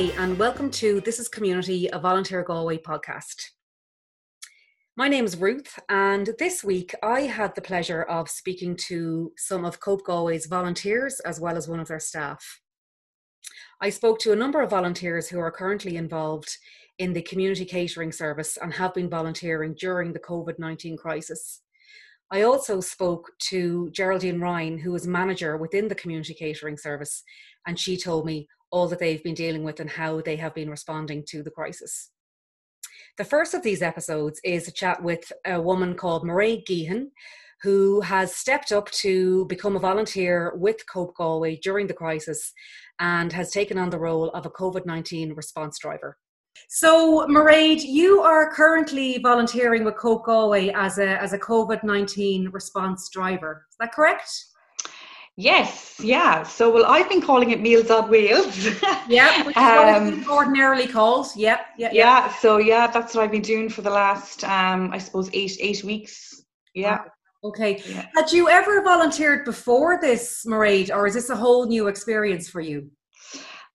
Hi, and welcome to This is Community, a Volunteer Galway podcast. My name is Ruth, and this week I had the pleasure of speaking to some of Cope Galway's volunteers as well as one of their staff. I spoke to a number of volunteers who are currently involved in the community catering service and have been volunteering during the COVID 19 crisis. I also spoke to Geraldine Ryan, who is manager within the community catering service, and she told me all that they've been dealing with and how they have been responding to the crisis. The first of these episodes is a chat with a woman called Marie Geehan, who has stepped up to become a volunteer with Cope Galway during the crisis and has taken on the role of a COVID 19 response driver. So, Mairead, you are currently volunteering with Cope Galway as a, as a COVID 19 response driver. Is that correct? Yes, yeah. So, well, I've been calling it Meals on Wheels. yeah, which is um, ordinarily called. Yep, yeah, yeah, yeah. So, yeah, that's what I've been doing for the last, um, I suppose, eight eight weeks. Yeah. Okay. Yeah. Had you ever volunteered before this, Mairead, or is this a whole new experience for you?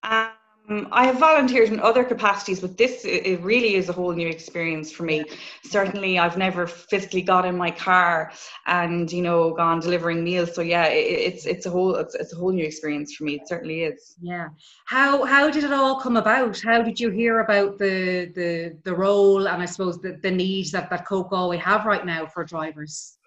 Um, um, I have volunteered in other capacities, but this it really is a whole new experience for me. Certainly, I've never physically got in my car and you know gone delivering meals. So yeah, it, it's it's a whole it's, it's a whole new experience for me. It certainly is. Yeah. How how did it all come about? How did you hear about the the the role and I suppose the, the needs that that Cope Galway have right now for drivers?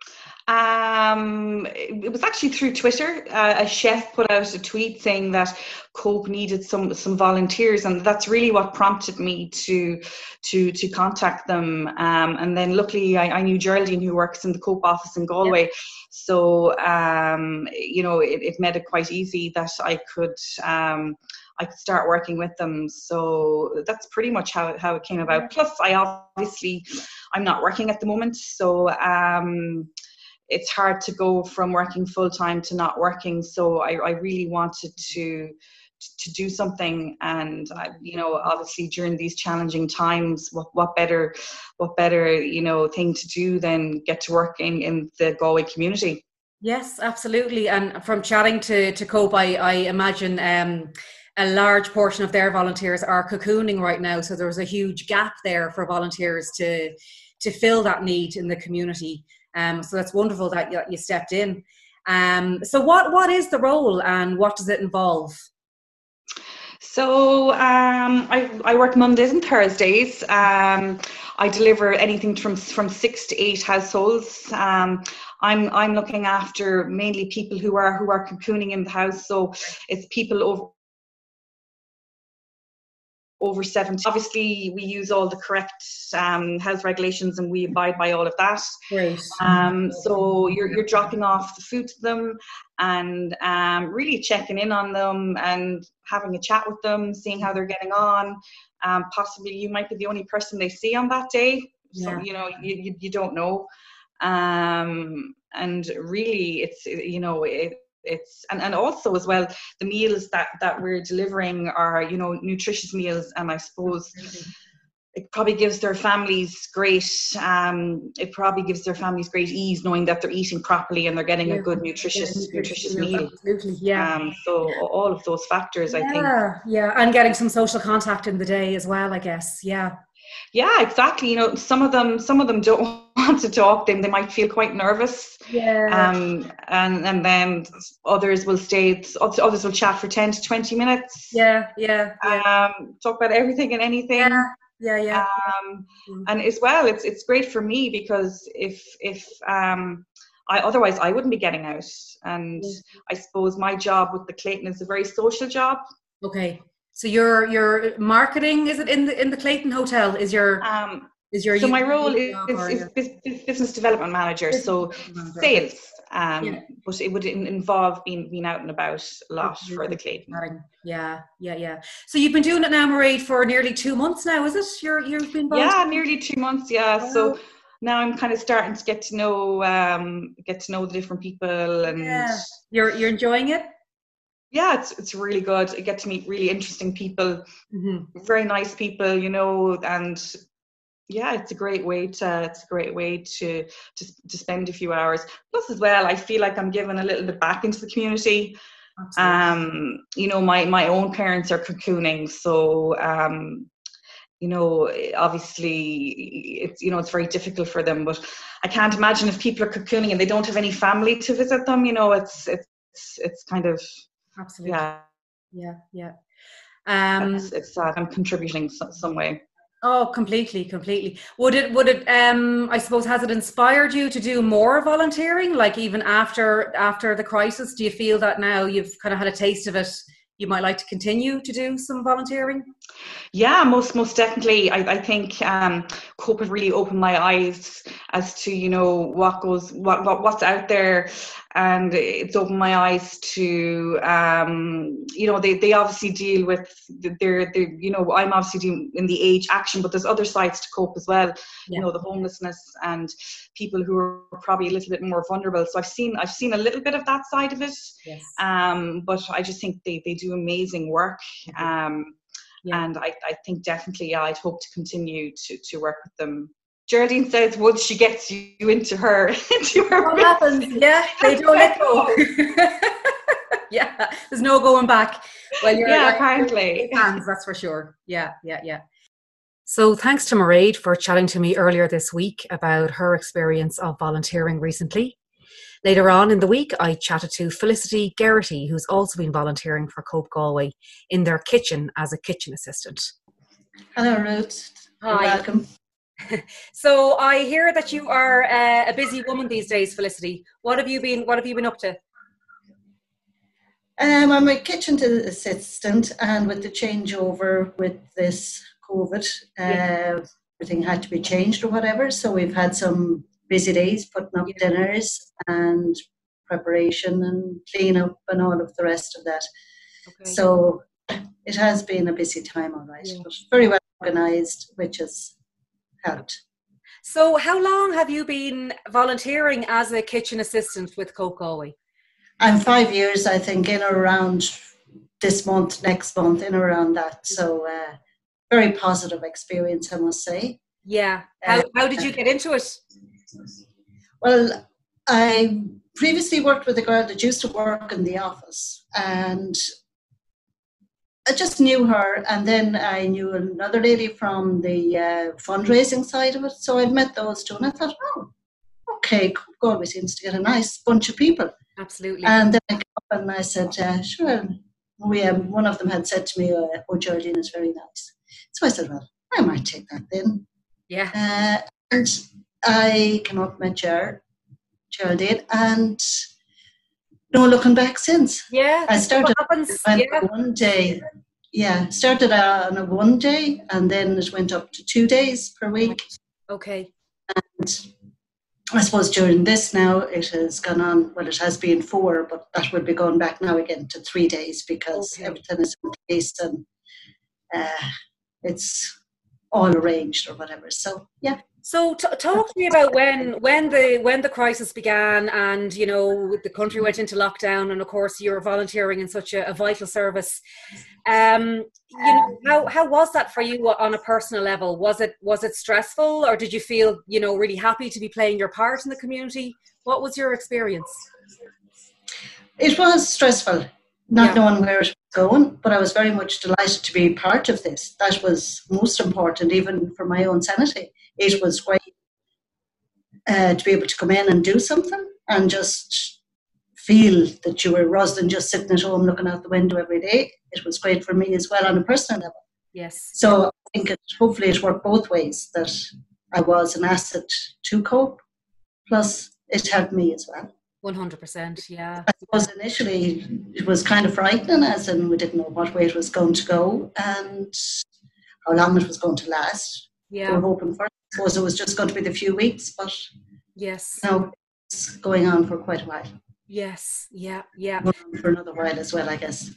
Um, it was actually through Twitter. Uh, a chef put out a tweet saying that Cope needed some some volunteers, and that's really what prompted me to to to contact them. Um, and then luckily, I, I, knew Geraldine, who works in the Cope office in Galway, so um, you know it, it, made it quite easy that I could. Um, I could start working with them. So that's pretty much how, how it came about. Plus, I obviously I'm not working at the moment, so um, it's hard to go from working full time to not working. So I, I really wanted to to do something. And uh, you know obviously during these challenging times what, what better what better you know thing to do than get to work in, in the galway community. Yes absolutely. And from chatting to to cope i, I imagine um, a large portion of their volunteers are cocooning right now. So there's a huge gap there for volunteers to to fill that need in the community um, so that's wonderful that you, you stepped in. Um, so what what is the role and what does it involve? So um, I, I work Mondays and Thursdays. Um, I deliver anything from from six to eight households. Um, I'm I'm looking after mainly people who are who are cocooning in the house. So it's people over over 70. Obviously, we use all the correct um, health regulations and we abide by all of that. Great. Um, so you're, you're dropping off the food to them and um, really checking in on them and having a chat with them, seeing how they're getting on. Um, possibly you might be the only person they see on that day. So, yeah. you know, you, you, you don't know. Um, and really, it's, you know, it, it's and, and also as well the meals that that we're delivering are you know nutritious meals and i suppose it probably gives their families great um, it probably gives their families great ease knowing that they're eating properly and they're getting yeah. a good nutritious nutritious meal. absolutely yeah. Um, so all of those factors yeah, i think. Yeah and getting some social contact in the day as well i guess yeah. Yeah exactly you know some of them some of them don't to talk then they might feel quite nervous yeah um and and then others will stay others will chat for 10 to 20 minutes yeah yeah, yeah. um talk about everything and anything yeah yeah yeah um mm-hmm. and as well it's it's great for me because if if um I otherwise I wouldn't be getting out and mm-hmm. I suppose my job with the Clayton is a very social job okay so your your marketing is it in the in the Clayton Hotel? Is your um, is your so my role is, is, is, business development manager, business so development sales. Um, yeah. but it would involve being being out and about a lot for the Clayton. Yeah, yeah, yeah. So you've been doing it now, Marie, for nearly two months now, is it? You're you've been yeah, nearly two months. Yeah, so now I'm kind of starting to get to know um, get to know the different people and yeah. you're you're enjoying it yeah, it's it's really good. I get to meet really interesting people, mm-hmm. very nice people, you know, and yeah, it's a great way to it's a great way to, to to spend a few hours. Plus, as well, I feel like I'm giving a little bit back into the community. Um, you know, my my own parents are cocooning, so um, you know, obviously it's you know it's very difficult for them. But I can't imagine if people are cocooning and they don't have any family to visit them. You know, it's it's it's kind of absolutely yeah yeah yeah. Um, it's, it's sad. I'm contributing some, some way. Oh, completely, completely. Would it, would it, um, I suppose, has it inspired you to do more volunteering? Like even after, after the crisis, do you feel that now you've kind of had a taste of it, you might like to continue to do some volunteering? Yeah, most most definitely. I, I think um, COPE have really opened my eyes as to you know what goes what, what what's out there, and it's opened my eyes to um, you know they, they obviously deal with their their you know I'm obviously doing in the age action, but there's other sides to COPE as well. Yeah. You know the homelessness and people who are probably a little bit more vulnerable. So I've seen I've seen a little bit of that side of it. Yes. Um, but I just think they they do amazing work. Um, yeah. And I, I think definitely, yeah, I'd hope to continue to, to work with them Geraldine says once she gets you into her into her what happens? Yeah, they don't let go. yeah, there's no going back. Well, you're yeah, apparently hands. That's for sure. Yeah, yeah, yeah. So thanks to Mairead for chatting to me earlier this week about her experience of volunteering recently. Later on in the week, I chatted to Felicity Geraghty, who's also been volunteering for Cope Galway in their kitchen as a kitchen assistant. Hello, Ruth. Hi. welcome. so I hear that you are uh, a busy woman these days, Felicity. What have you been? What have you been up to? Um, I'm a kitchen assistant, and with the changeover with this COVID, uh, yeah. everything had to be changed or whatever. So we've had some busy days putting up yeah. dinners and preparation and clean up and all of the rest of that. Okay. So it has been a busy time, all right, yeah. but very well organised, which has helped. So, how long have you been volunteering as a kitchen assistant with Galway? I'm five years, I think, in or around this month, next month, in or around that. So, uh, very positive experience, I must say. Yeah. How, uh, how did you get into it? Well, I previously worked with a girl that used to work in the office, and I just knew her. And then I knew another lady from the uh, fundraising side of it. So I'd met those two, and I thought, oh, okay, God, we seems to get a nice bunch of people. Absolutely. And then I came up and I said, uh, sure. We um, one of them had said to me, uh, "Oh, Geraldine is very nice." So I said, "Well, I might take that then." Yeah. Uh, and I came up, met chair, Geraldine, and no looking back since. Yeah, I started yeah. one day. Yeah, started on a one day, and then it went up to two days per week. Okay. And I suppose during this now it has gone on. Well, it has been four, but that would be going back now again to three days because okay. everything is in place and uh, it's all arranged or whatever. So yeah. So t- talk to me about when when the when the crisis began and you know the country went into lockdown and of course you're volunteering in such a, a vital service. Um, you know how how was that for you on a personal level? Was it was it stressful or did you feel you know really happy to be playing your part in the community? What was your experience? It was stressful, not yeah. knowing where it was going, but I was very much delighted to be part of this. That was most important, even for my own sanity it was great uh, to be able to come in and do something and just feel that you were rather than just sitting at home looking out the window every day. It was great for me as well on a personal level. Yes. So I think it, hopefully it worked both ways that I was an asset to cope, plus it helped me as well. 100%, yeah. I suppose initially it was kind of frightening, as in we didn't know what way it was going to go and how long it was going to last. Yeah. We were hoping for suppose it was just going to be the few weeks, but yes, now it's going on for quite a while. Yes, yeah, yeah. For another while as well, I guess.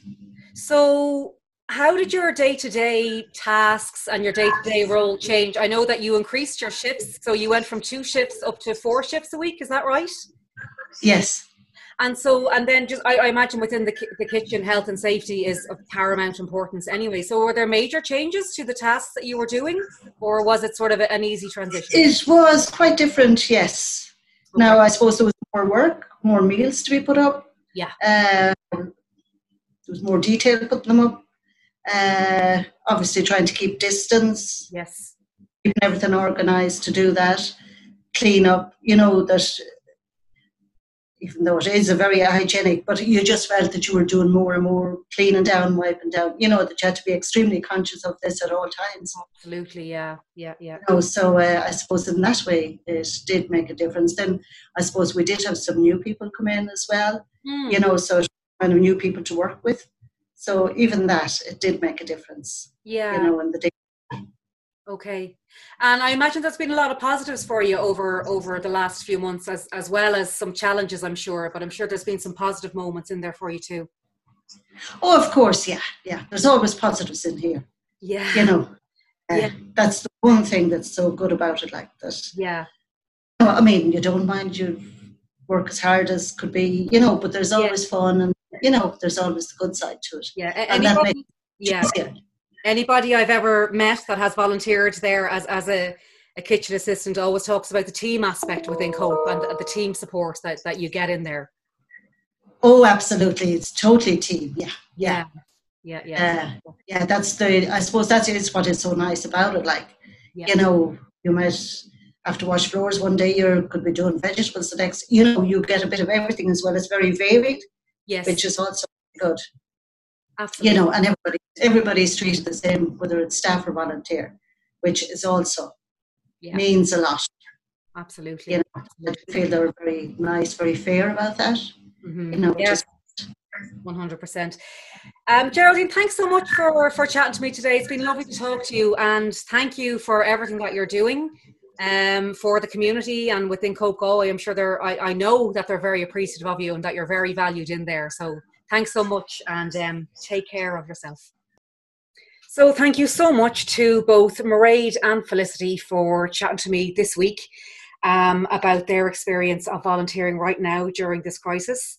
So, how did your day to day tasks and your day to day role change? I know that you increased your shifts, so you went from two shifts up to four shifts a week. Is that right? Yes. And so, and then just, I, I imagine within the, the kitchen, health and safety is of paramount importance anyway. So, were there major changes to the tasks that you were doing, or was it sort of an easy transition? It was quite different, yes. Okay. Now, I suppose there was more work, more meals to be put up. Yeah. Uh, was more detail putting them up. Uh, obviously, trying to keep distance. Yes. Keeping everything organised to do that. Clean up. You know that even though it is a very hygienic, but you just felt that you were doing more and more cleaning down, wiping down, you know, that you had to be extremely conscious of this at all times. Absolutely, yeah, yeah, yeah. You know, so uh, I suppose in that way it did make a difference. Then I suppose we did have some new people come in as well, mm. you know, so kind of new people to work with. So even that, it did make a difference. Yeah. You know, in the day. Okay. And I imagine there's been a lot of positives for you over over the last few months, as as well as some challenges, I'm sure. But I'm sure there's been some positive moments in there for you too. Oh, of course, yeah, yeah. There's always positives in here. Yeah. You know, uh, yeah. That's the one thing that's so good about it, like that. Yeah. I mean, you don't mind you work as hard as could be, you know, but there's always yeah. fun and you know, there's always the good side to it. Yeah. Anybody, yeah. Anybody I've ever met that has volunteered there as, as a, a kitchen assistant always talks about the team aspect within Cope and the team support that, that you get in there. Oh, absolutely. It's totally team. Yeah. Yeah. Yeah. Yeah. Uh, yeah. That's the, I suppose that is what is so nice about it. Like, yeah. you know, you might have to wash floors one day, you could be doing vegetables the next, you know, you get a bit of everything as well. It's very varied. Yes. Which is also good. Absolutely. You know, and everybody everybody's treated the same, whether it's staff or volunteer, which is also yeah. means a lot. Absolutely. You know, Absolutely. I feel they're very nice, very fair about that. Mm-hmm. You know, hundred percent. Um, Geraldine, thanks so much for for chatting to me today. It's been lovely to talk to you, and thank you for everything that you're doing um, for the community and within Cope Galway. I'm sure they're. I, I know that they're very appreciative of you and that you're very valued in there. So thanks so much, and um, take care of yourself. So, thank you so much to both Mairead and Felicity for chatting to me this week um, about their experience of volunteering right now during this crisis.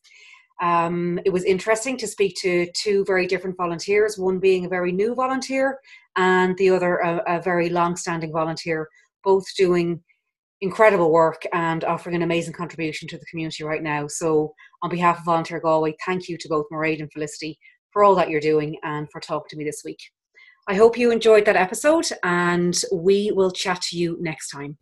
Um, it was interesting to speak to two very different volunteers, one being a very new volunteer and the other a, a very long standing volunteer, both doing incredible work and offering an amazing contribution to the community right now. So, on behalf of Volunteer Galway, thank you to both Mairead and Felicity for all that you're doing and for talking to me this week. I hope you enjoyed that episode and we will chat to you next time.